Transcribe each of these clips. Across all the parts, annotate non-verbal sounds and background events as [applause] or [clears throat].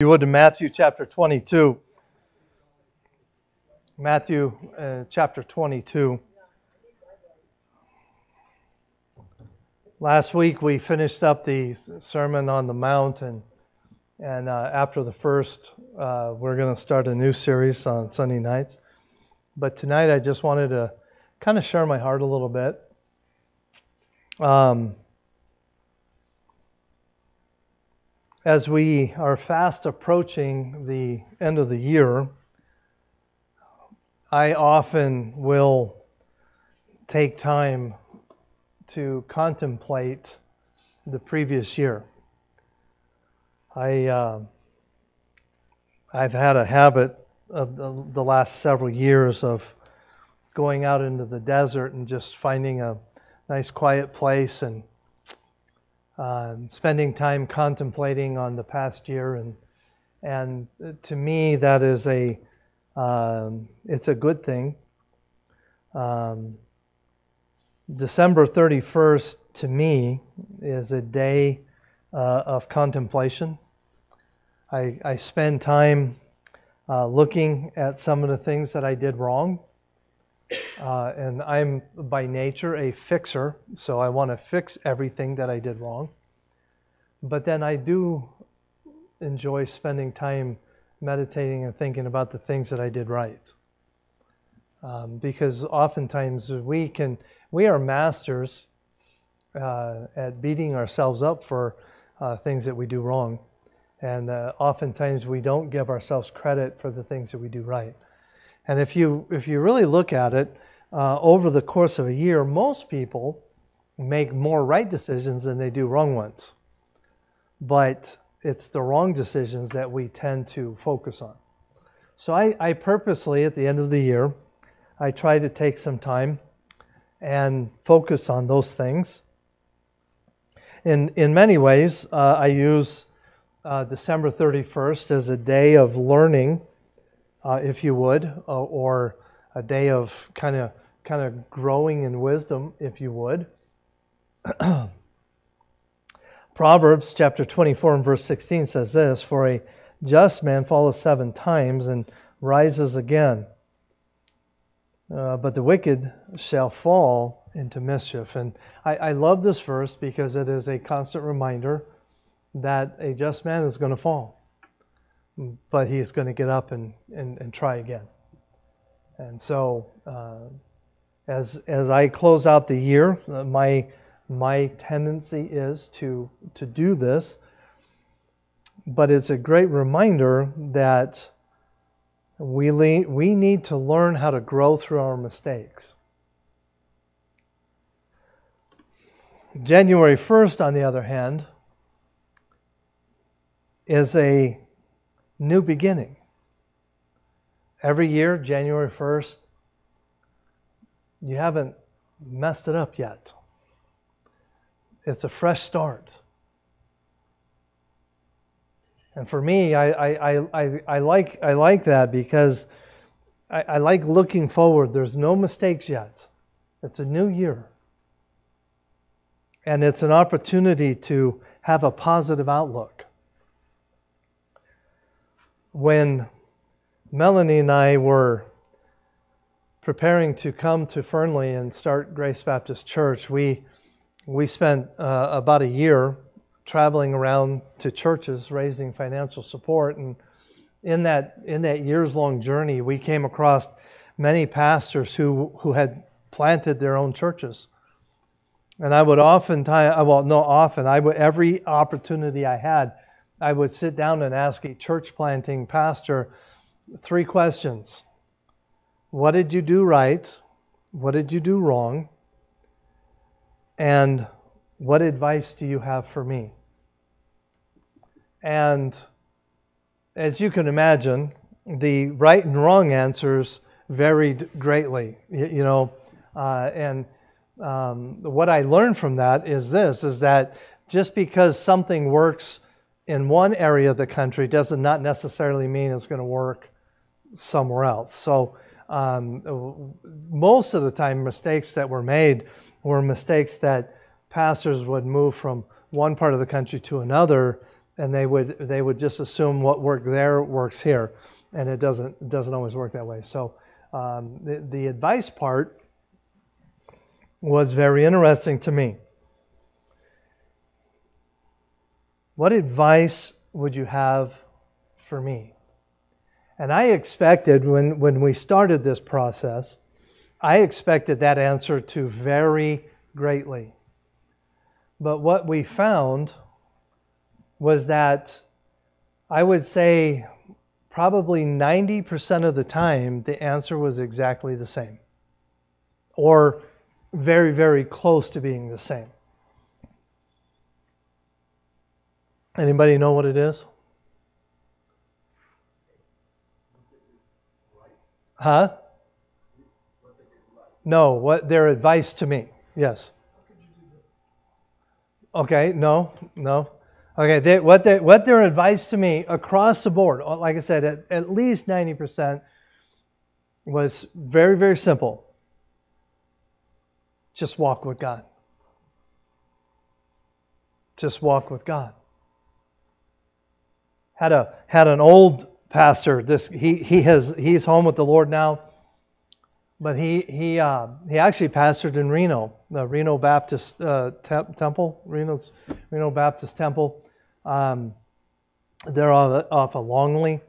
you would to Matthew chapter 22. Matthew uh, chapter 22. Last week we finished up the Sermon on the Mount, and, and uh, after the first, uh, we're going to start a new series on Sunday nights. But tonight I just wanted to kind of share my heart a little bit. Um, as we are fast approaching the end of the year, I often will take time to contemplate the previous year. I uh, I've had a habit of the, the last several years of going out into the desert and just finding a nice quiet place and uh, spending time contemplating on the past year, and and to me that is a um, it's a good thing. Um, December 31st to me is a day uh, of contemplation. I, I spend time uh, looking at some of the things that I did wrong. Uh, and I'm by nature a fixer, so I want to fix everything that I did wrong. But then I do enjoy spending time meditating and thinking about the things that I did right. Um, because oftentimes we can, we are masters uh, at beating ourselves up for uh, things that we do wrong. And uh, oftentimes we don't give ourselves credit for the things that we do right. And if you if you really look at it uh, over the course of a year, most people make more right decisions than they do wrong ones. But it's the wrong decisions that we tend to focus on. So I, I purposely, at the end of the year, I try to take some time and focus on those things. In in many ways, uh, I use uh, December 31st as a day of learning uh, if you would, uh, or a day of kind of kind of growing in wisdom, if you would. [clears throat] Proverbs chapter 24 and verse 16 says this For a just man falleth seven times and rises again, uh, but the wicked shall fall into mischief. And I, I love this verse because it is a constant reminder that a just man is going to fall but he's going to get up and, and, and try again. And so, uh, as as I close out the year, uh, my my tendency is to to do this. But it's a great reminder that we le- we need to learn how to grow through our mistakes. January 1st, on the other hand, is a new beginning. Every year, January 1st, you haven't messed it up yet. It's a fresh start. And for me, I, I, I, I, like, I like that because I, I like looking forward. There's no mistakes yet. It's a new year. And it's an opportunity to have a positive outlook when Melanie and I were preparing to come to Fernley and start Grace Baptist Church, we we spent uh, about a year traveling around to churches raising financial support. And in that in that years long journey we came across many pastors who who had planted their own churches. And I would often time well no often I would every opportunity I had I would sit down and ask a church planting pastor three questions What did you do right? What did you do wrong? And what advice do you have for me? And as you can imagine, the right and wrong answers varied greatly. You know, uh, and um, what I learned from that is this: is that just because something works in one area of the country does not not necessarily mean it's going to work somewhere else. So um, most of the time, mistakes that were made were mistakes that pastors would move from one part of the country to another and they would they would just assume what worked there works here, and it doesn't doesn't always work that way. So um, the the advice part was very interesting to me. What advice would you have for me? And I expected when, when we started this process, I expected that answer to vary greatly. But what we found was that I would say probably 90% of the time the answer was exactly the same or very, very close to being the same. Anybody know what it is? Huh? No, what their advice to me. Yes. Okay, no, no. Okay, they, what, they, what their advice to me across the board, uh, like I said, at, at least 90% was very, very simple. Just walk with God. Just walk with God. Had a had an old pastor. This he he has he's home with the Lord now, but he he uh, he actually pastored in Reno, the Reno Baptist uh, te- Temple, Reno's Reno Baptist Temple. Um, they're off, off of Longley,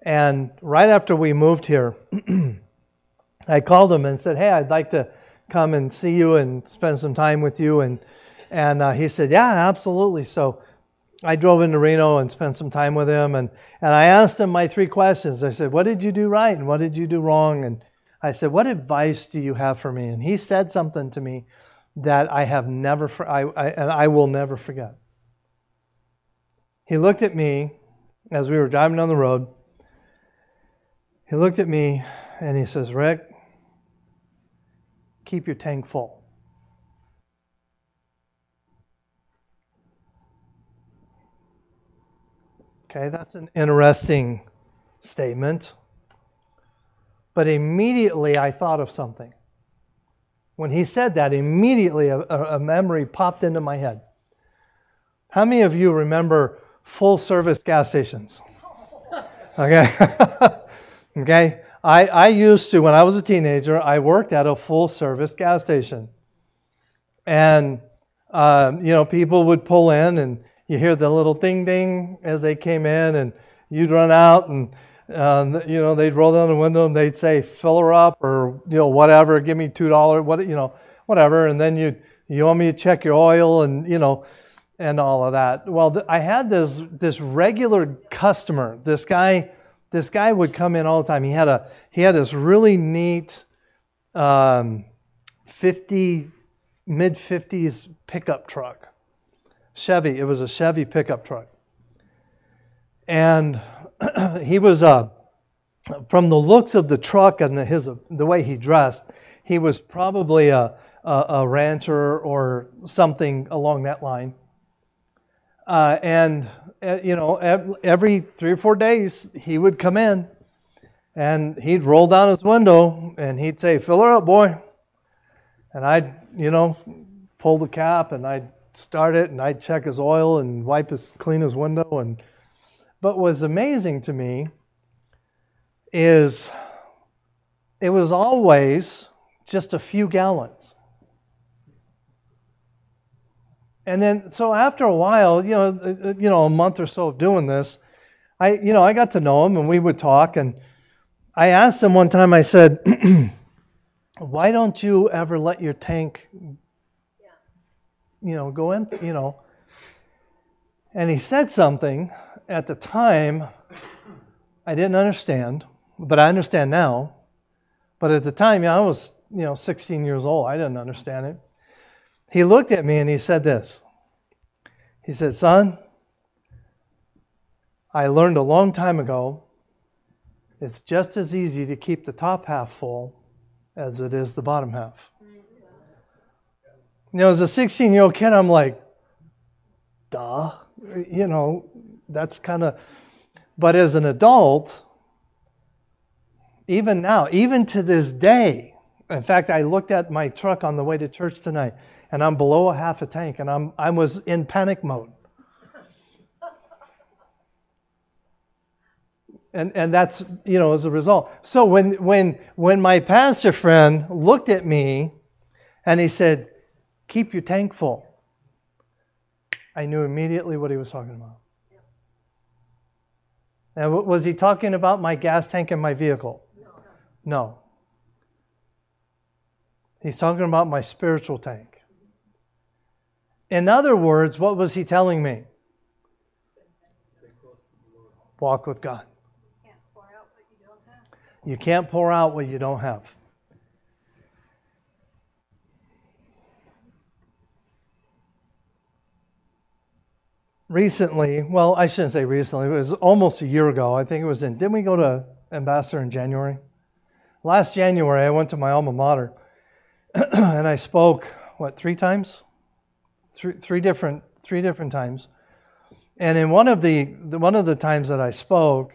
and right after we moved here, [clears throat] I called him and said, "Hey, I'd like to come and see you and spend some time with you." And and uh, he said, "Yeah, absolutely." So I drove into Reno and spent some time with him, and, and I asked him my three questions. I said, What did you do right and what did you do wrong? And I said, What advice do you have for me? And he said something to me that I have never, I, I, and I will never forget. He looked at me as we were driving down the road. He looked at me and he says, Rick, keep your tank full. Okay, that's an interesting statement. But immediately I thought of something. When he said that, immediately a, a memory popped into my head. How many of you remember full service gas stations? [laughs] Okay. [laughs] okay. I, I used to, when I was a teenager, I worked at a full service gas station. And, uh, you know, people would pull in and you hear the little ding ding as they came in, and you'd run out and uh, you know they'd roll down the window and they'd say fill her up or you know whatever, give me two dollars, what you know whatever, and then you you want me to check your oil and you know and all of that. Well, th- I had this this regular customer. This guy this guy would come in all the time. He had a he had this really neat um, 50 mid 50s pickup truck Chevy. It was a Chevy pickup truck. And [clears throat] he was, uh, from the looks of the truck and his, the way he dressed, he was probably a, a, a rancher or something along that line. Uh, and, uh, you know, every three or four days, he would come in and he'd roll down his window and he'd say, Fill her up, boy. And I'd, you know, pull the cap and I'd start it and I'd check his oil and wipe his clean his window and but what was amazing to me is it was always just a few gallons. And then so after a while, you know, uh, uh, you know, a month or so of doing this, I you know, I got to know him and we would talk and I asked him one time I said, [clears throat] "Why don't you ever let your tank you know, go in, you know. And he said something at the time I didn't understand, but I understand now. But at the time, yeah, I was, you know, 16 years old. I didn't understand it. He looked at me and he said this. He said, Son, I learned a long time ago it's just as easy to keep the top half full as it is the bottom half. You know, as a 16 year old kid, I'm like, duh. You know, that's kind of. But as an adult, even now, even to this day, in fact, I looked at my truck on the way to church tonight, and I'm below a half a tank, and I'm I was in panic mode. and and that's you know as a result. So when when when my pastor friend looked at me, and he said, "Keep your tank full," I knew immediately what he was talking about. Now, was he talking about my gas tank in my vehicle? No. He's talking about my spiritual tank. In other words, what was he telling me? Walk with God. You can't pour out what you don't have. Recently, well, I shouldn't say recently, it was almost a year ago. I think it was in, didn't we go to Ambassador in January? Last January, I went to my alma mater [clears throat] and I spoke, what, three times? Three, three different, three different times. And in one of the, the one of the times that I spoke,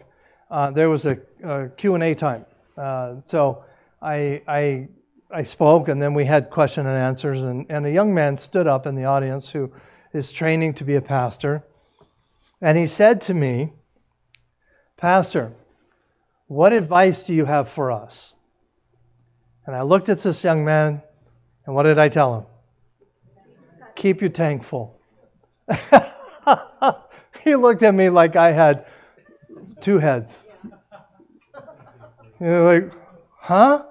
uh, there was a, a Q&A time. Uh, so I, I, I spoke, and then we had question and answers, and, and a young man stood up in the audience who is training to be a pastor. And he said to me, Pastor, what advice do you have for us? And I looked at this young man, and what did I tell him? Keep your tank full. [laughs] he looked at me like I had two heads. Like, huh?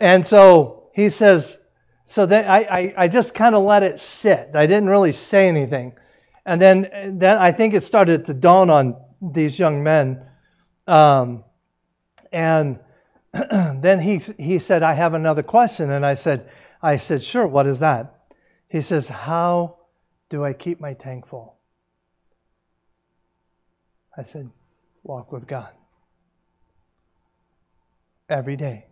And so he says, so then I, I, I just kind of let it sit. I didn't really say anything. And then, then I think it started to dawn on these young men. Um, and [clears throat] then he, he said, I have another question. And I said, I said, sure, what is that? He says, how do I keep my tank full? I said, walk with God every day.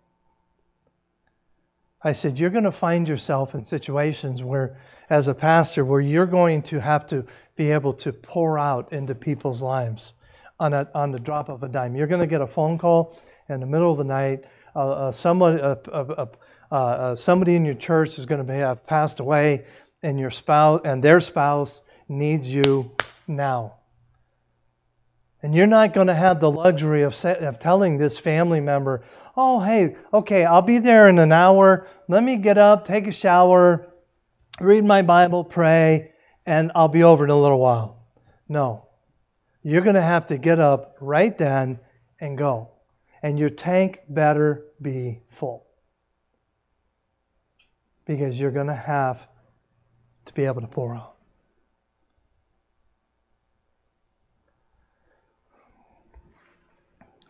I said, You're going to find yourself in situations where, as a pastor, where you're going to have to be able to pour out into people's lives on, a, on the drop of a dime. You're going to get a phone call in the middle of the night. Uh, uh, uh, uh, uh, uh somebody in your church is going to have passed away, and your spouse and their spouse needs you now. And you're not going to have the luxury of, of telling this family member, oh, hey, okay, I'll be there in an hour. Let me get up, take a shower, read my Bible, pray, and I'll be over in a little while. No. You're going to have to get up right then and go. And your tank better be full. Because you're going to have to be able to pour out.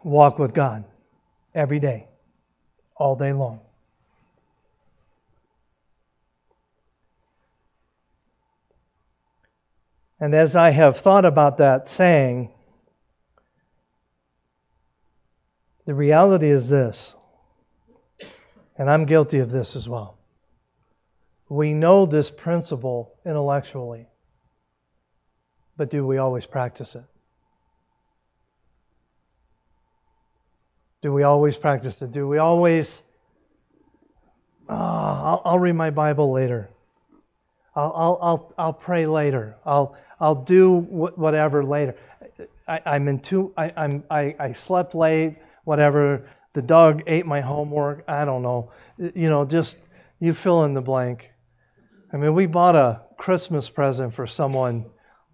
Walk with God every day, all day long. And as I have thought about that saying, the reality is this, and I'm guilty of this as well. We know this principle intellectually, but do we always practice it? Do we always practice it? Do we always, oh, I'll, I'll read my Bible later. I'll, I'll, I'll, I'll pray later. I'll, I'll do whatever later. I, I'm in I, I'm, I, I slept late, whatever. The dog ate my homework. I don't know. You know, just you fill in the blank. I mean, we bought a Christmas present for someone,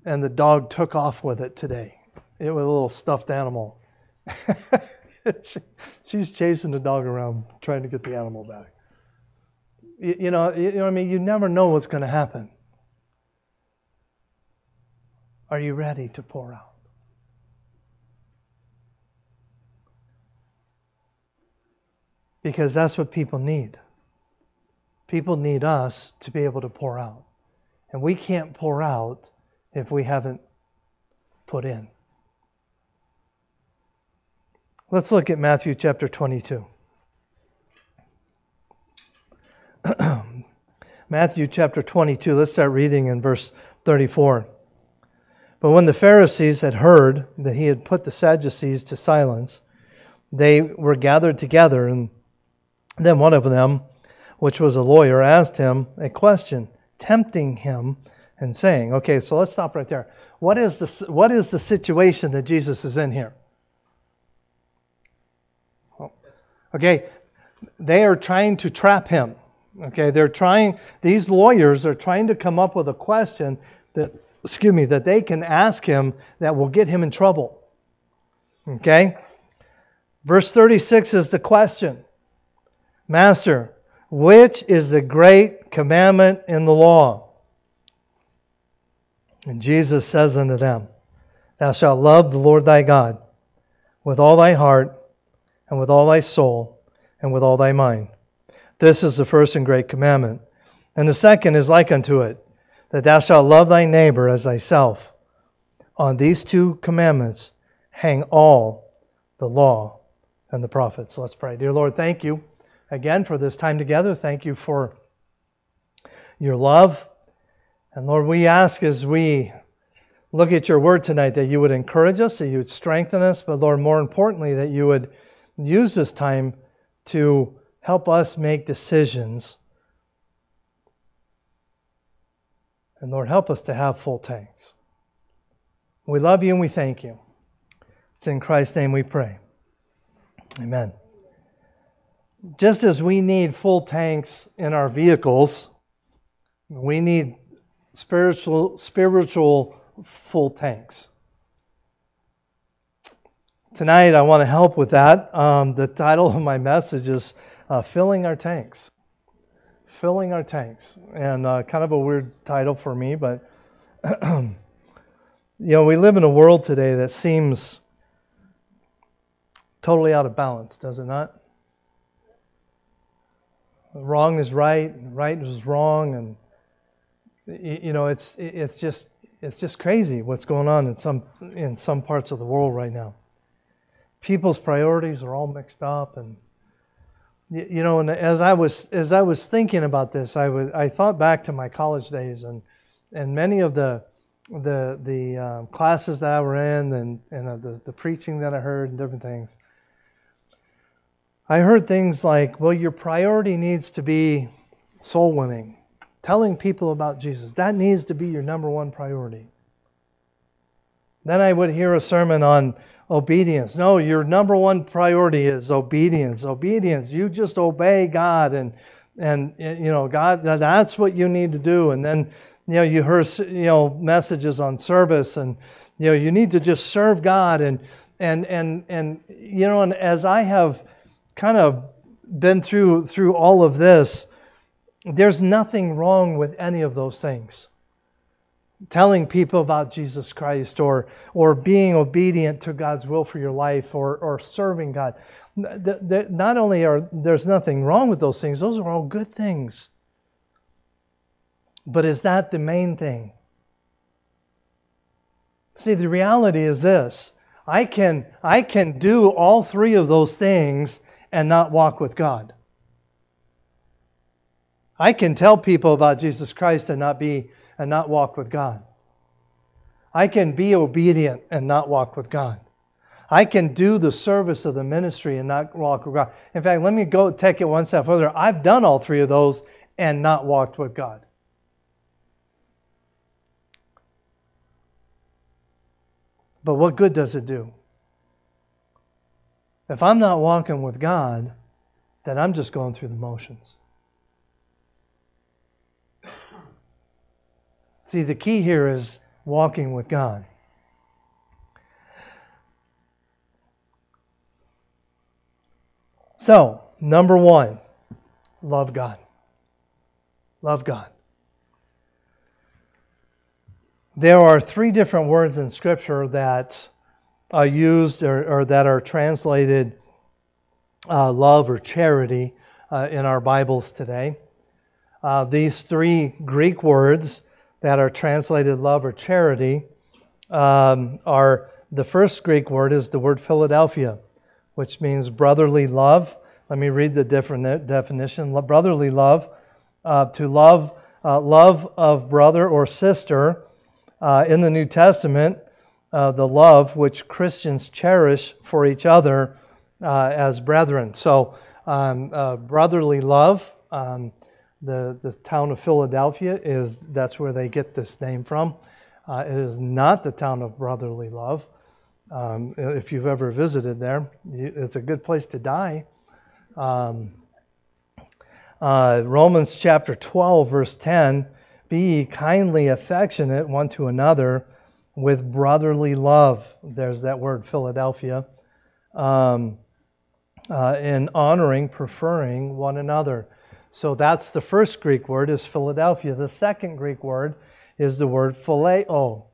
and the dog took off with it today. It was a little stuffed animal. [laughs] [laughs] she's chasing the dog around trying to get the animal back. You, you know, you know what I mean? You never know what's going to happen. Are you ready to pour out? Because that's what people need. People need us to be able to pour out. And we can't pour out if we haven't put in. Let's look at Matthew chapter 22. [clears throat] Matthew chapter 22, let's start reading in verse 34. But when the Pharisees had heard that he had put the Sadducees to silence, they were gathered together, and then one of them, which was a lawyer, asked him a question, tempting him and saying, Okay, so let's stop right there. What is the, what is the situation that Jesus is in here? Okay, they are trying to trap him. Okay, they're trying, these lawyers are trying to come up with a question that, excuse me, that they can ask him that will get him in trouble. Okay? Verse 36 is the question Master, which is the great commandment in the law? And Jesus says unto them, Thou shalt love the Lord thy God with all thy heart, and with all thy soul, and with all thy mind. This is the first and great commandment. And the second is like unto it, that thou shalt love thy neighbor as thyself. On these two commandments hang all the law and the prophets. Let's pray. Dear Lord, thank you again for this time together. Thank you for your love. And Lord, we ask as we look at your word tonight that you would encourage us, that you would strengthen us, but Lord, more importantly, that you would use this time to help us make decisions. And Lord, help us to have full tanks. We love you and we thank you. It's in Christ's name we pray. Amen. Just as we need full tanks in our vehicles, we need spiritual spiritual full tanks. Tonight, I want to help with that. Um, the title of my message is uh, Filling Our Tanks. Filling Our Tanks. And uh, kind of a weird title for me, but [clears throat] you know, we live in a world today that seems totally out of balance, does it not? Wrong is right, right is wrong, and you know, it's it's just it's just crazy what's going on in some in some parts of the world right now. People's priorities are all mixed up, and you know, and as I was as I was thinking about this, I was I thought back to my college days, and and many of the the the um, classes that I were in, and and uh, the the preaching that I heard, and different things. I heard things like, well, your priority needs to be soul winning telling people about Jesus. That needs to be your number one priority. Then I would hear a sermon on obedience. No, your number one priority is obedience. Obedience. You just obey God and and you know God that's what you need to do. And then you know you heard you know messages on service and you know you need to just serve God and and and and you know and as I have kind of been through through all of this there's nothing wrong with any of those things. Telling people about Jesus Christ or, or being obedient to God's will for your life or, or serving God. Not only are there's nothing wrong with those things, those are all good things. But is that the main thing? See, the reality is this. I can I can do all three of those things and not walk with God. I can tell people about Jesus Christ and not be and not walk with God. I can be obedient and not walk with God. I can do the service of the ministry and not walk with God. In fact, let me go take it one step further. I've done all three of those and not walked with God. But what good does it do? If I'm not walking with God, then I'm just going through the motions. See, the key here is walking with God. So, number one, love God. Love God. There are three different words in Scripture that are used or, or that are translated uh, love or charity uh, in our Bibles today. Uh, these three Greek words that are translated love or charity um, are the first Greek word is the word Philadelphia, which means brotherly love. Let me read the different definition. Brotherly love, uh, to love, uh, love of brother or sister. Uh, in the New Testament, uh, the love which Christians cherish for each other uh, as brethren. So, um, uh, brotherly love. Um, the, the town of Philadelphia is that's where they get this name from. Uh, it is not the town of brotherly love. Um, if you've ever visited there, it's a good place to die. Um, uh, Romans chapter 12, verse 10 Be kindly affectionate one to another with brotherly love. There's that word, Philadelphia. Um, uh, in honoring, preferring one another. So that's the first Greek word is Philadelphia. The second Greek word is the word phileo.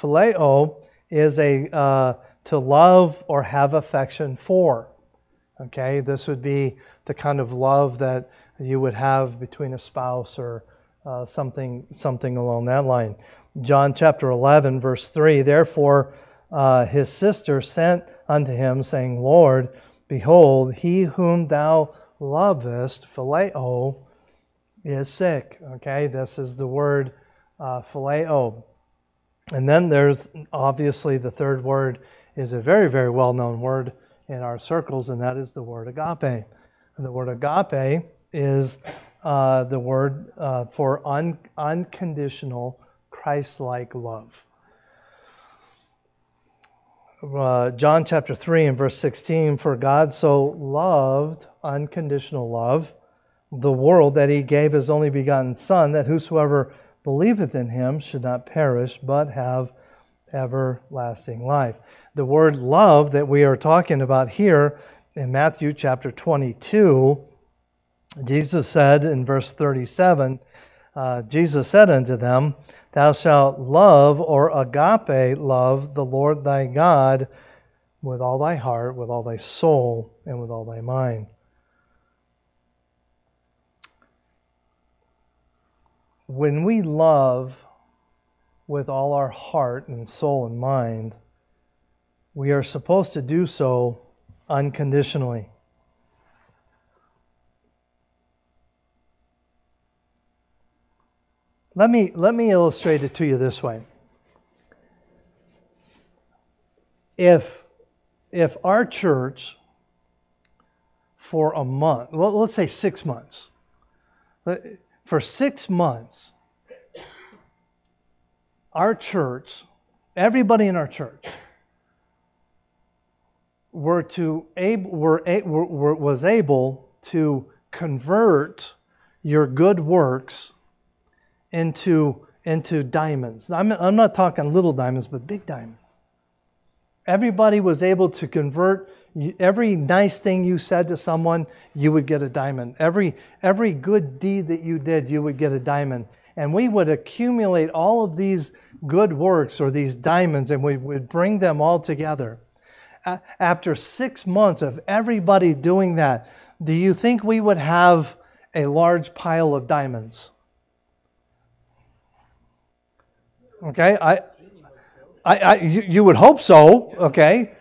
Phileo is a uh, to love or have affection for. Okay, this would be the kind of love that you would have between a spouse or uh, something something along that line. John chapter 11 verse 3. Therefore, uh, his sister sent unto him, saying, Lord, behold, he whom thou lovest, phileo, is sick. Okay, this is the word uh, phileo. And then there's obviously the third word is a very, very well known word in our circles, and that is the word agape. And the word agape is uh, the word uh, for un- unconditional Christ like love. Uh, John chapter 3 and verse 16 For God so loved, unconditional love, the world that he gave his only begotten Son, that whosoever believeth in him should not perish, but have everlasting life. The word love that we are talking about here in Matthew chapter 22, Jesus said in verse 37, uh, Jesus said unto them, Thou shalt love or agape love the Lord thy God with all thy heart, with all thy soul, and with all thy mind. When we love with all our heart and soul and mind, we are supposed to do so unconditionally. Let me, let me illustrate it to you this way. If, if our church, for a month, well, let's say six months, for six months, our church, everybody in our church, were to able, were, were, was able to convert your good works into, into diamonds. I'm, I'm not talking little diamonds, but big diamonds. Everybody was able to convert every nice thing you said to someone, you would get a diamond. Every, every good deed that you did, you would get a diamond. And we would accumulate all of these good works or these diamonds and we would bring them all together. After six months of everybody doing that, do you think we would have a large pile of diamonds? Okay, I, I, I you, you would hope so. Okay,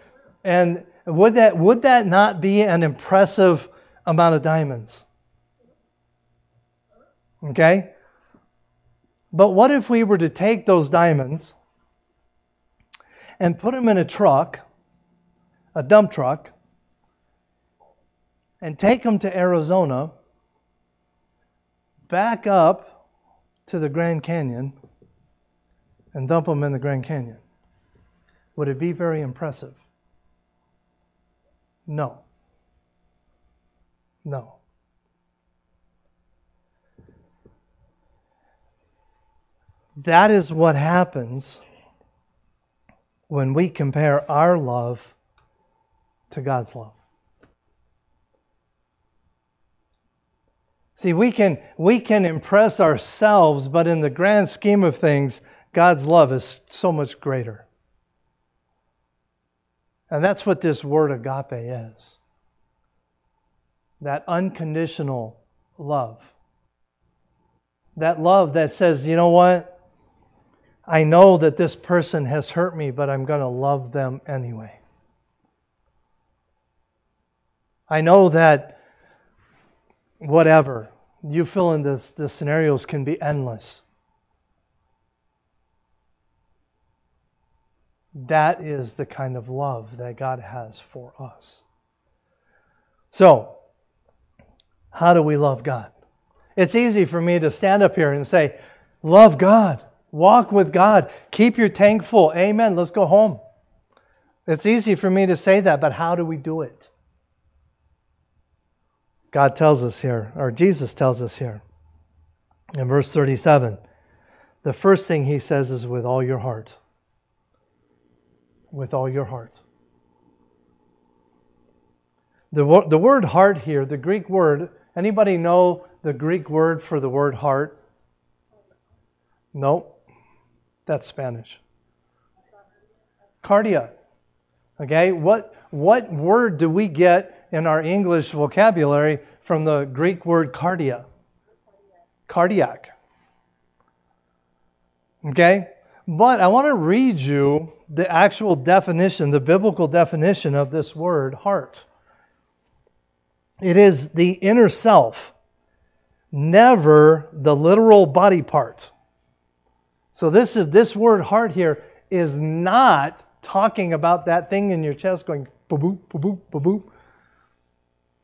and would that would that not be an impressive amount of diamonds? Okay, but what if we were to take those diamonds and put them in a truck, a dump truck, and take them to Arizona, back up to the Grand Canyon? And dump them in the Grand Canyon. Would it be very impressive? No. No. That is what happens when we compare our love to God's love. See, we can, we can impress ourselves, but in the grand scheme of things, God's love is so much greater. And that's what this word agape is that unconditional love. That love that says, you know what? I know that this person has hurt me, but I'm going to love them anyway. I know that whatever, you fill in this, the scenarios can be endless. That is the kind of love that God has for us. So, how do we love God? It's easy for me to stand up here and say, Love God, walk with God, keep your tank full. Amen. Let's go home. It's easy for me to say that, but how do we do it? God tells us here, or Jesus tells us here in verse 37. The first thing he says is with all your heart. With all your heart. The, the word heart here, the Greek word, anybody know the Greek word for the word heart? No, that's Spanish. Cardia. Okay, what what word do we get in our English vocabulary from the Greek word cardia? Cardiac. Okay? But I want to read you the actual definition, the biblical definition of this word heart. It is the inner self, never the literal body part. So this is this word heart here is not talking about that thing in your chest going boop boop boop boop.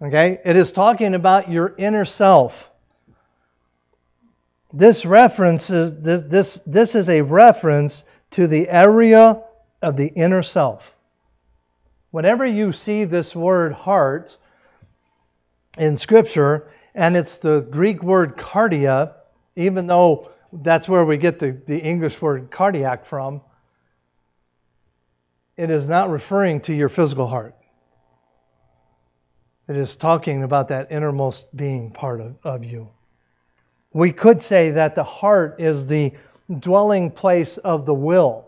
Okay? It is talking about your inner self. This reference is this, this, this is a reference to the area of the inner self. Whenever you see this word heart in Scripture, and it's the Greek word cardia, even though that's where we get the, the English word cardiac from, it is not referring to your physical heart. It is talking about that innermost being part of, of you. We could say that the heart is the dwelling place of the will.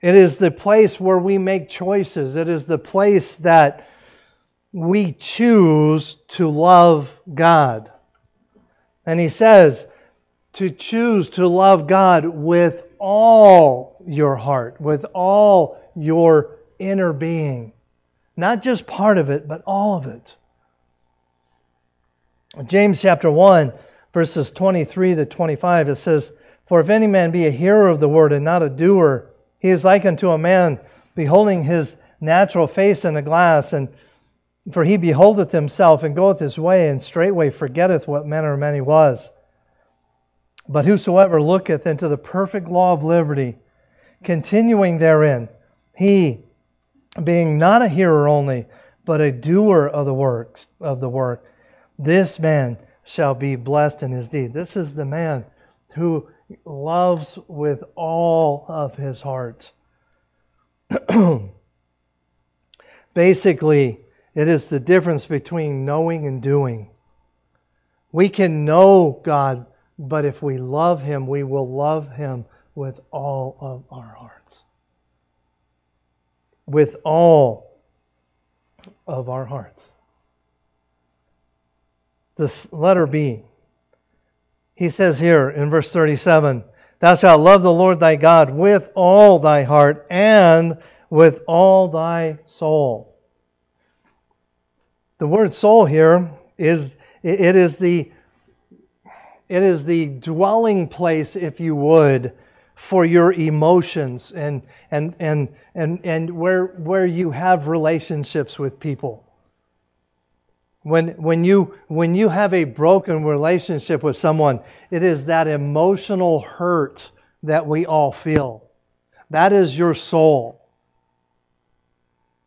It is the place where we make choices. It is the place that we choose to love God. And he says to choose to love God with all your heart, with all your inner being. Not just part of it, but all of it. James chapter 1 verses 23 to 25, it says, For if any man be a hearer of the word and not a doer, he is like unto a man beholding his natural face in a glass, and for he beholdeth himself and goeth his way, and straightway forgetteth what manner of man he was. But whosoever looketh into the perfect law of liberty, continuing therein, he, being not a hearer only, but a doer of the works of the work, this man shall be blessed in his deed. This is the man who loves with all of his heart. [clears throat] Basically, it is the difference between knowing and doing. We can know God, but if we love Him, we will love Him with all of our hearts. With all of our hearts this letter B. He says here in verse 37 Thou shalt love the Lord thy God with all thy heart and with all thy soul. The word soul here is it is the it is the dwelling place, if you would, for your emotions and and and and, and where where you have relationships with people. When, when, you, when you have a broken relationship with someone, it is that emotional hurt that we all feel. That is your soul.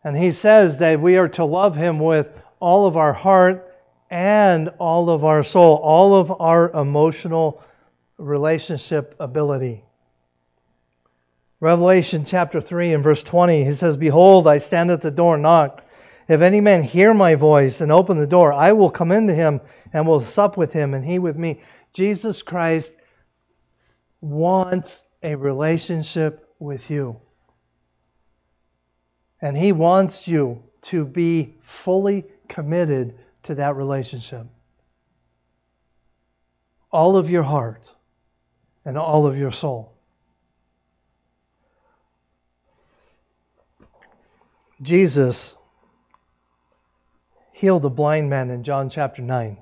And he says that we are to love him with all of our heart and all of our soul, all of our emotional relationship ability. Revelation chapter 3 and verse 20, he says, Behold, I stand at the door and knock. If any man hear my voice and open the door, I will come into him and will sup with him and he with me. Jesus Christ wants a relationship with you. And he wants you to be fully committed to that relationship. All of your heart and all of your soul. Jesus healed the blind man in John chapter 9.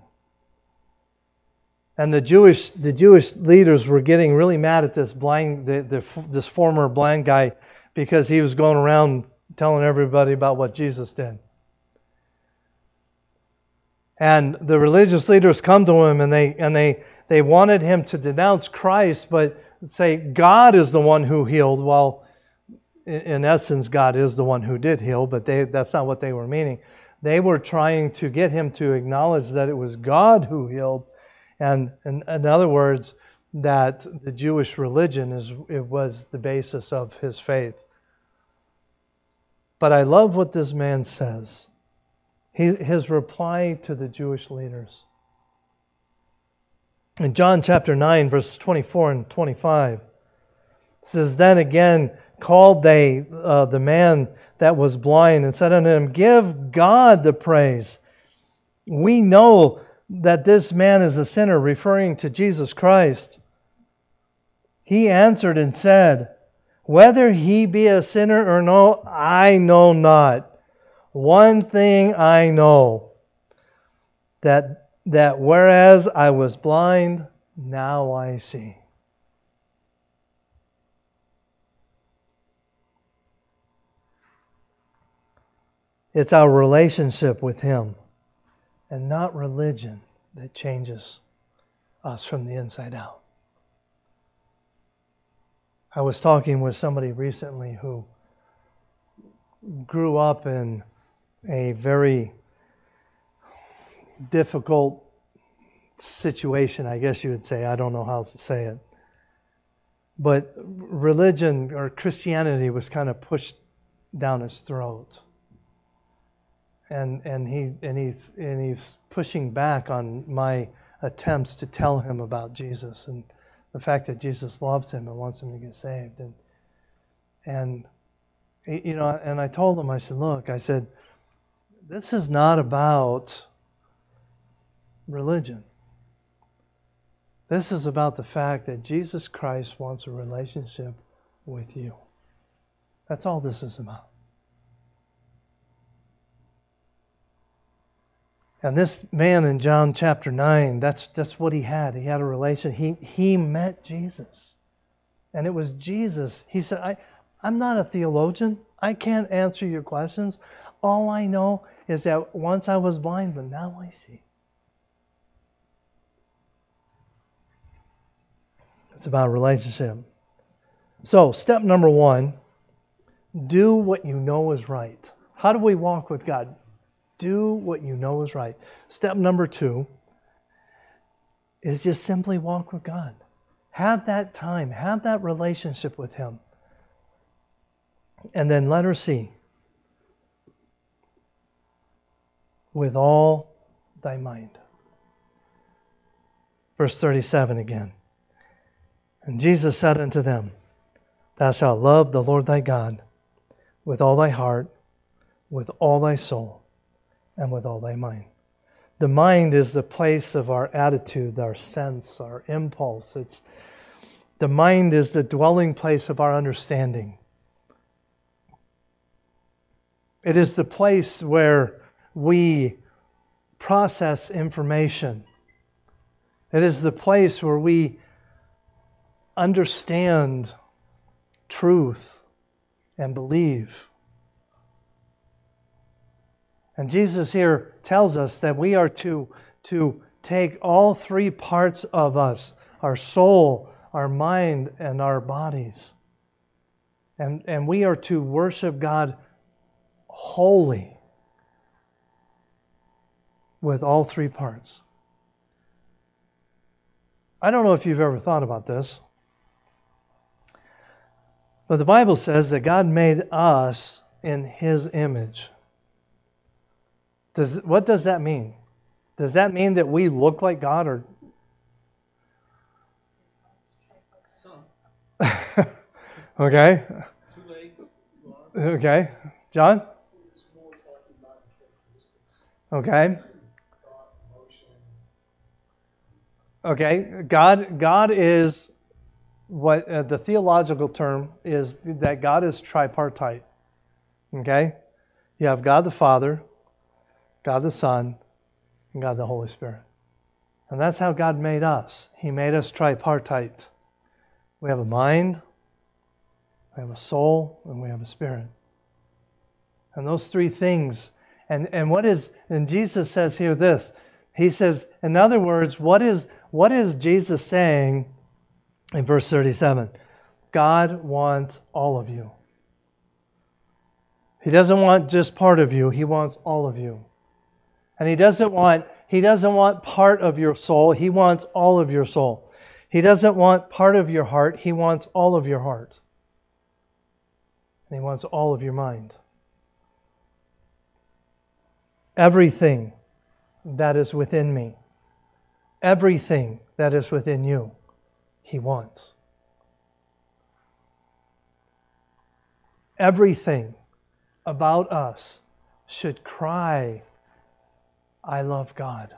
And the Jewish, the Jewish leaders were getting really mad at this blind, the, the, this former blind guy because he was going around telling everybody about what Jesus did. And the religious leaders come to him and they and they they wanted him to denounce Christ, but say God is the one who healed. Well, in essence, God is the one who did heal, but they, that's not what they were meaning. They were trying to get him to acknowledge that it was God who healed, and in, other words, that the Jewish religion is it was the basis of his faith. But I love what this man says. He, his reply to the Jewish leaders. In John chapter 9, verses 24 and 25, says, Then again called they uh, the man that was blind and said unto him, Give God the praise. We know that this man is a sinner, referring to Jesus Christ. He answered and said, Whether he be a sinner or no, I know not. One thing I know that, that whereas I was blind, now I see. It's our relationship with Him and not religion that changes us from the inside out. I was talking with somebody recently who grew up in a very difficult situation, I guess you would say. I don't know how to say it. But religion or Christianity was kind of pushed down his throat and and he and he's and he's pushing back on my attempts to tell him about Jesus and the fact that Jesus loves him and wants him to get saved. And and you know and I told him I said look I said this is not about religion. This is about the fact that Jesus Christ wants a relationship with you. That's all this is about And this man in John chapter 9, that's, that's what he had. He had a relation. He, he met Jesus. And it was Jesus. He said, I, I'm not a theologian. I can't answer your questions. All I know is that once I was blind, but now I see. It's about a relationship. So, step number one do what you know is right. How do we walk with God? Do what you know is right. Step number two is just simply walk with God. Have that time, have that relationship with Him. And then let her see with all thy mind. Verse 37 again. And Jesus said unto them, Thou shalt love the Lord thy God with all thy heart, with all thy soul, and with all thy mind. The mind is the place of our attitude, our sense, our impulse. It's the mind is the dwelling place of our understanding. It is the place where we process information. It is the place where we understand truth and believe. And Jesus here tells us that we are to, to take all three parts of us our soul, our mind, and our bodies. And, and we are to worship God wholly with all three parts. I don't know if you've ever thought about this, but the Bible says that God made us in His image. Does, what does that mean? Does that mean that we look like God or [laughs] okay. Okay. John? Okay. Okay. God God is what uh, the theological term is that God is tripartite. Okay? You have God the Father, God the Son, and God the Holy Spirit. And that's how God made us. He made us tripartite. We have a mind, we have a soul, and we have a spirit. And those three things, and, and what is, and Jesus says here this. He says, in other words, what is what is Jesus saying in verse 37? God wants all of you. He doesn't want just part of you, he wants all of you. And he doesn't want he doesn't want part of your soul, he wants all of your soul. He doesn't want part of your heart, he wants all of your heart. And he wants all of your mind. Everything that is within me, everything that is within you, he wants. Everything about us should cry, I love God.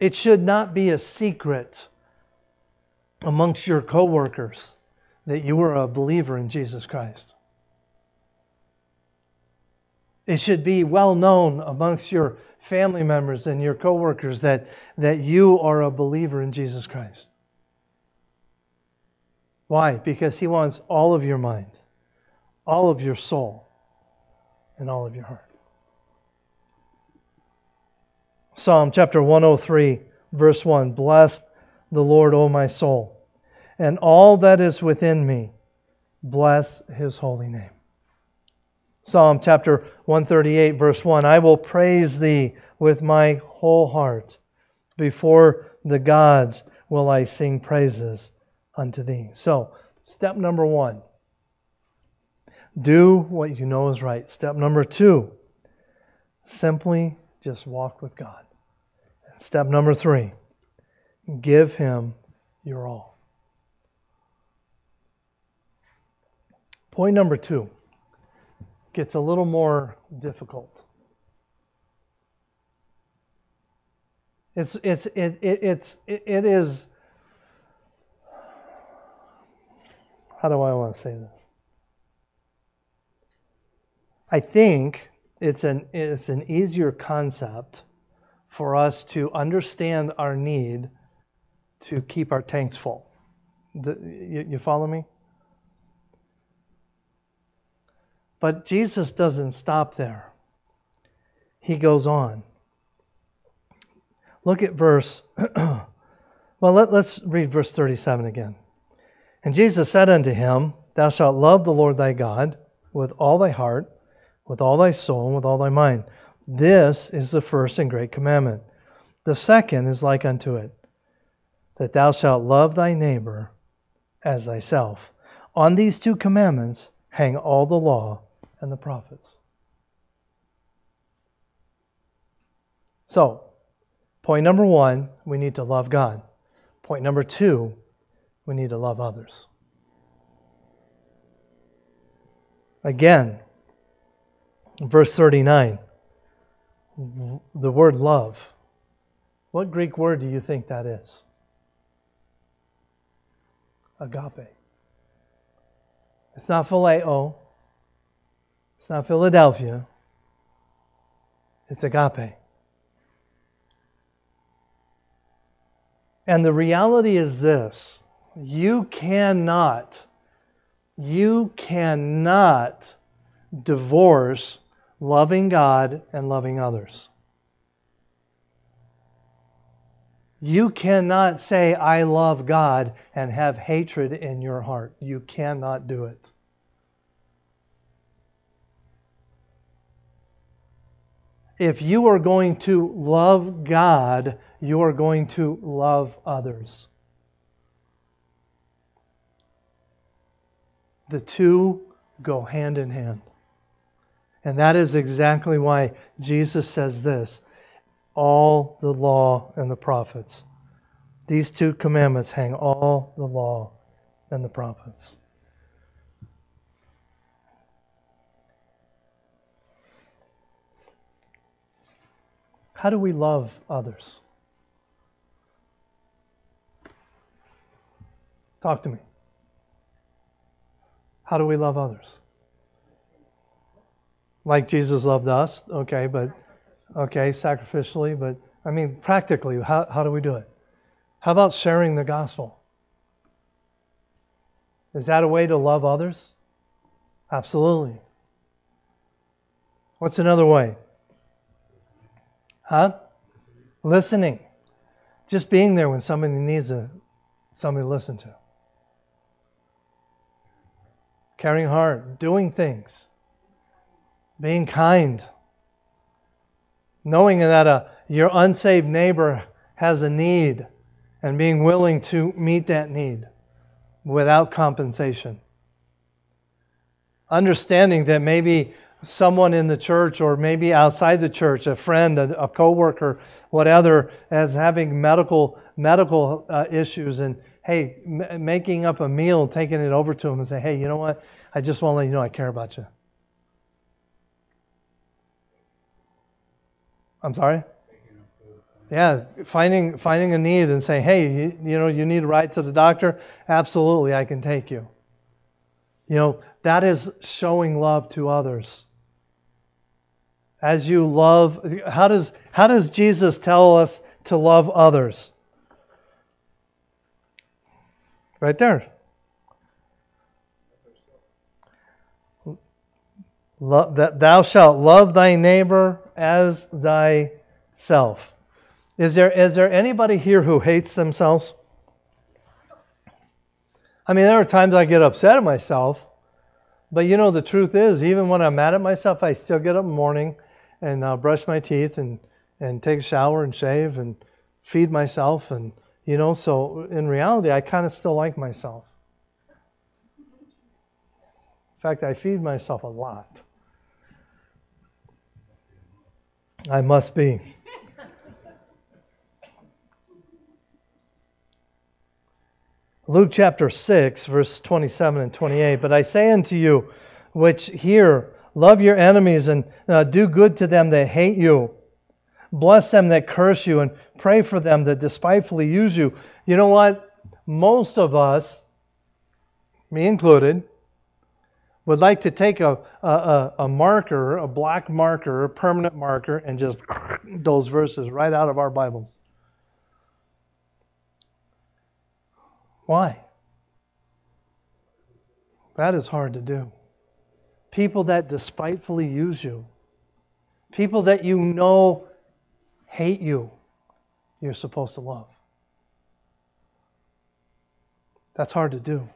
It should not be a secret amongst your coworkers that you are a believer in Jesus Christ. It should be well known amongst your family members and your coworkers that, that you are a believer in Jesus Christ. Why? Because He wants all of your mind, all of your soul, and all of your heart. Psalm chapter 103, verse 1 Bless the Lord, O my soul, and all that is within me, bless His holy name. Psalm chapter 138, verse 1 I will praise thee with my whole heart. Before the gods will I sing praises unto thee. So, step number one do what you know is right. Step number two simply just walk with God. Step number three give Him your all. Point number two gets a little more difficult. It's it's it, it it's it, it is how do I want to say this? I think it's an it's an easier concept for us to understand our need to keep our tanks full. You, follow me? But Jesus doesn't stop there. He goes on. Look at verse, [clears throat] well, let, us read verse 37 again. And Jesus said unto him, Thou shalt love the Lord thy God with all thy heart, with all thy soul, and with all thy mind. This is the first and great commandment. The second is like unto it, that thou shalt love thy neighbor as thyself. On these two commandments hang all the law and the prophets. So, point number one, we need to love God. Point number two, we need to love others. Again, verse 39, the word love. What Greek word do you think that is? Agape. It's not phileo. It's not Philadelphia, it's agape. And the reality is this you cannot, you cannot divorce loving God and loving others. You cannot say, I love God and have hatred in your heart. You cannot do it. if you are going to love God, you are going to love others. The two go hand in hand. And that is exactly why Jesus says this all the law and the prophets. These two commandments hang all the law and the prophets. How do we love others? Talk to me. How do we love others? Like Jesus loved us, okay, but okay, sacrificially, but I mean practically, how, how do we do it? How about sharing the gospel? Is that a way to love others? Absolutely. What's another way? Huh? Listening. Just being there when somebody needs a, somebody to listen to. Caring hard, doing things. Being kind, knowing that a, your unsaved neighbor has a need and being willing to meet that need without compensation. Understanding that maybe someone in the church or maybe outside the church, a friend, a, a coworker, whatever, as having medical medical uh, issues, and hey, m- making up a meal, taking it over to them, and say, hey, you know what? I just want to let you know I care about you. I'm sorry. Yeah, finding finding a need and saying, hey, you, you know, you need a ride to the doctor. Absolutely, I can take you. You know, that is showing love to others as you love how does how does Jesus tell us to love others? Right there. Love, that thou shalt love thy neighbor as thyself. Is there is there anybody here who hates themselves? I mean, there are times I get upset at myself, but you know the truth is, even when I'm mad at myself, I still get up in the morning and uh, brush my teeth and and take a shower and shave and feed myself and you know so in reality I kind of still like myself. In fact, I feed myself a lot. I must be. Luke chapter 6, verse 27 and 28. But I say unto you, which hear, Love your enemies and uh, do good to them that hate you. Bless them that curse you and pray for them that despitefully use you. You know what? Most of us, me included, would like to take a, a, a marker, a black marker, a permanent marker, and just [laughs] those verses right out of our Bibles. Why? That is hard to do people that despitefully use you, people that you know hate you, you're supposed to love. That's hard to do.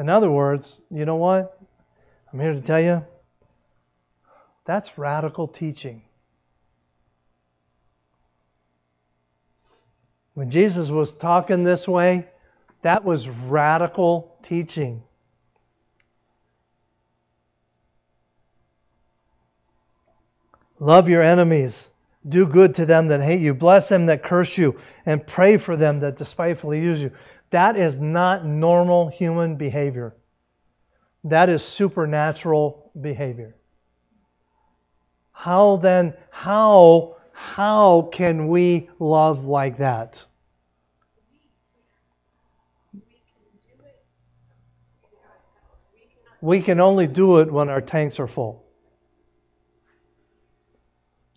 In other words, you know what? I'm here to tell you that's radical teaching. When Jesus was talking this way, that was radical teaching. Love your enemies. Do good to them that hate you. Bless them that curse you. And pray for them that despitefully use you. That is not normal human behavior. That is supernatural behavior. How then, how, how can we love like that? We can only do it when our tanks are full.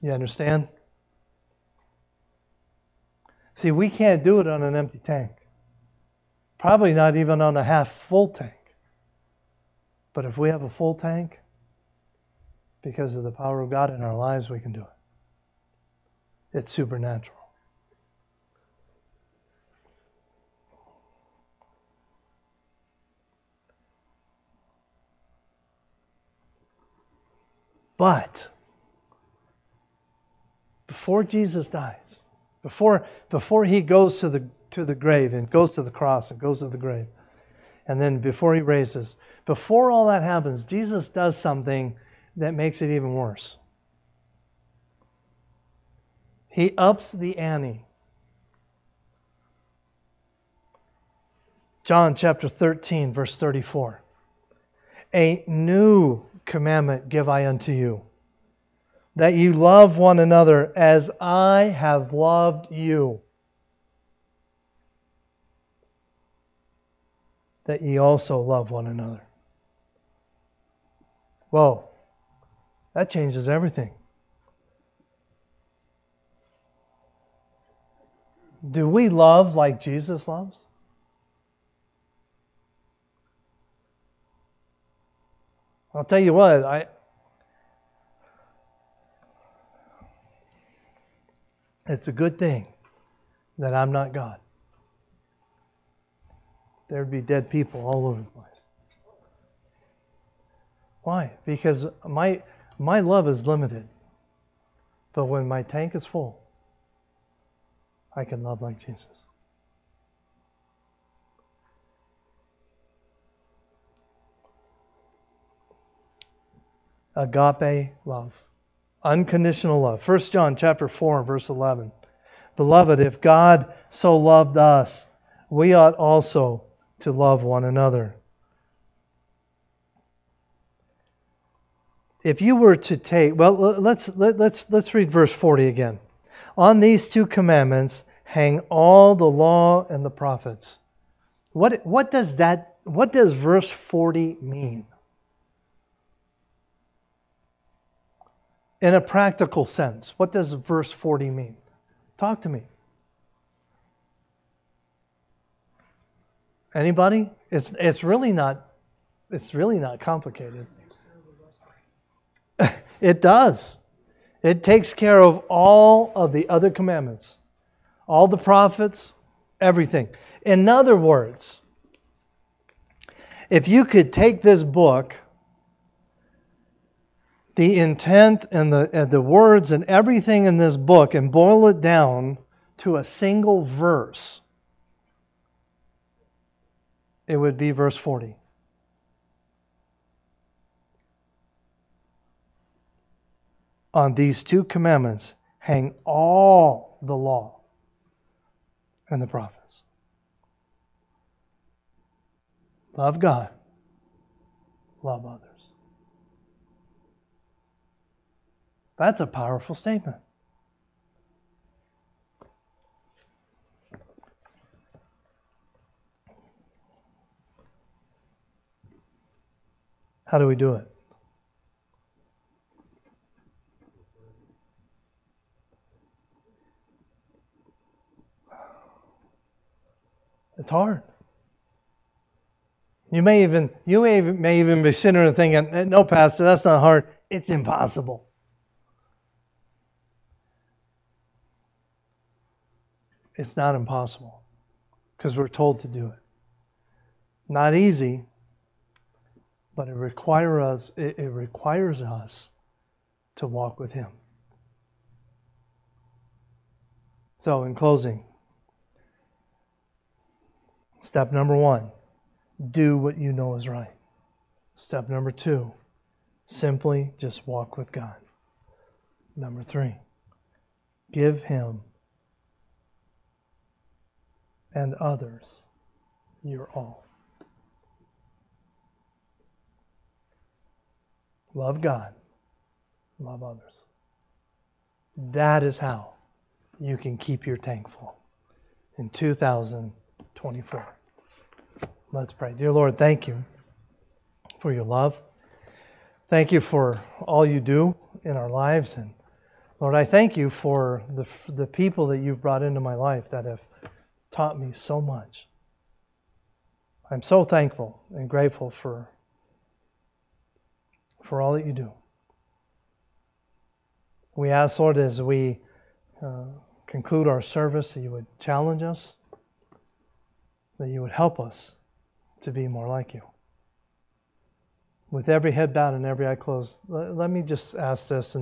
You understand? See, we can't do it on an empty tank. Probably not even on a half full tank. But if we have a full tank, because of the power of God in our lives, we can do it. It's supernatural. But before Jesus dies, before, before he goes to the, to the grave and goes to the cross and goes to the grave, and then before he raises, before all that happens, Jesus does something that makes it even worse. He ups the ante. John chapter 13, verse 34. A new commandment give I unto you that you love one another as I have loved you. That ye also love one another. Whoa, that changes everything. Do we love like Jesus loves? I'll tell you what, I, It's a good thing that I'm not God. There'd be dead people all over the place. Why? Because my my love is limited. But when my tank is full, I can love like Jesus. Agape love. Unconditional love. 1 John chapter 4 verse 11. Beloved, if God so loved us, we ought also to love one another. If you were to take, well, let's let, let's let's read verse 40 again. On these two commandments hang all the law and the prophets. What what does that what does verse 40 mean? In a practical sense, what does verse 40 mean? Talk to me. Anybody? It's it's really not it's really not complicated. [laughs] it does. It takes care of all of the other commandments. All the prophets, everything. In other words, if you could take this book, the intent and the, and the words and everything in this book and boil it down to a single verse, it would be verse 40. On these two commandments hang all the law and the prophets. Love God, love others. That's a powerful statement. How do we do it? It's hard. You may even you may even, may even be sitting there thinking, eh, "No, Pastor, that's not hard. It's impossible." It's not impossible because we're told to do it. Not easy, but it requires us. It, it requires us to walk with Him. So, in closing, step number one: do what you know is right. Step number two: simply just walk with God. Number three: give Him and others your all. Love God, love others. That is how you can keep your tank full in 2024. Let's pray. Dear Lord, thank you for your love. Thank you for all you do in our lives. And Lord, I thank you for the, the people that you've brought into my life that have taught me so much. I'm so thankful and grateful for, for all that you do. We ask, Lord, as we uh, conclude our service, that you would challenge us, that you would help us to be more like you. With every head bowed and every eye closed, let, let me just ask this and then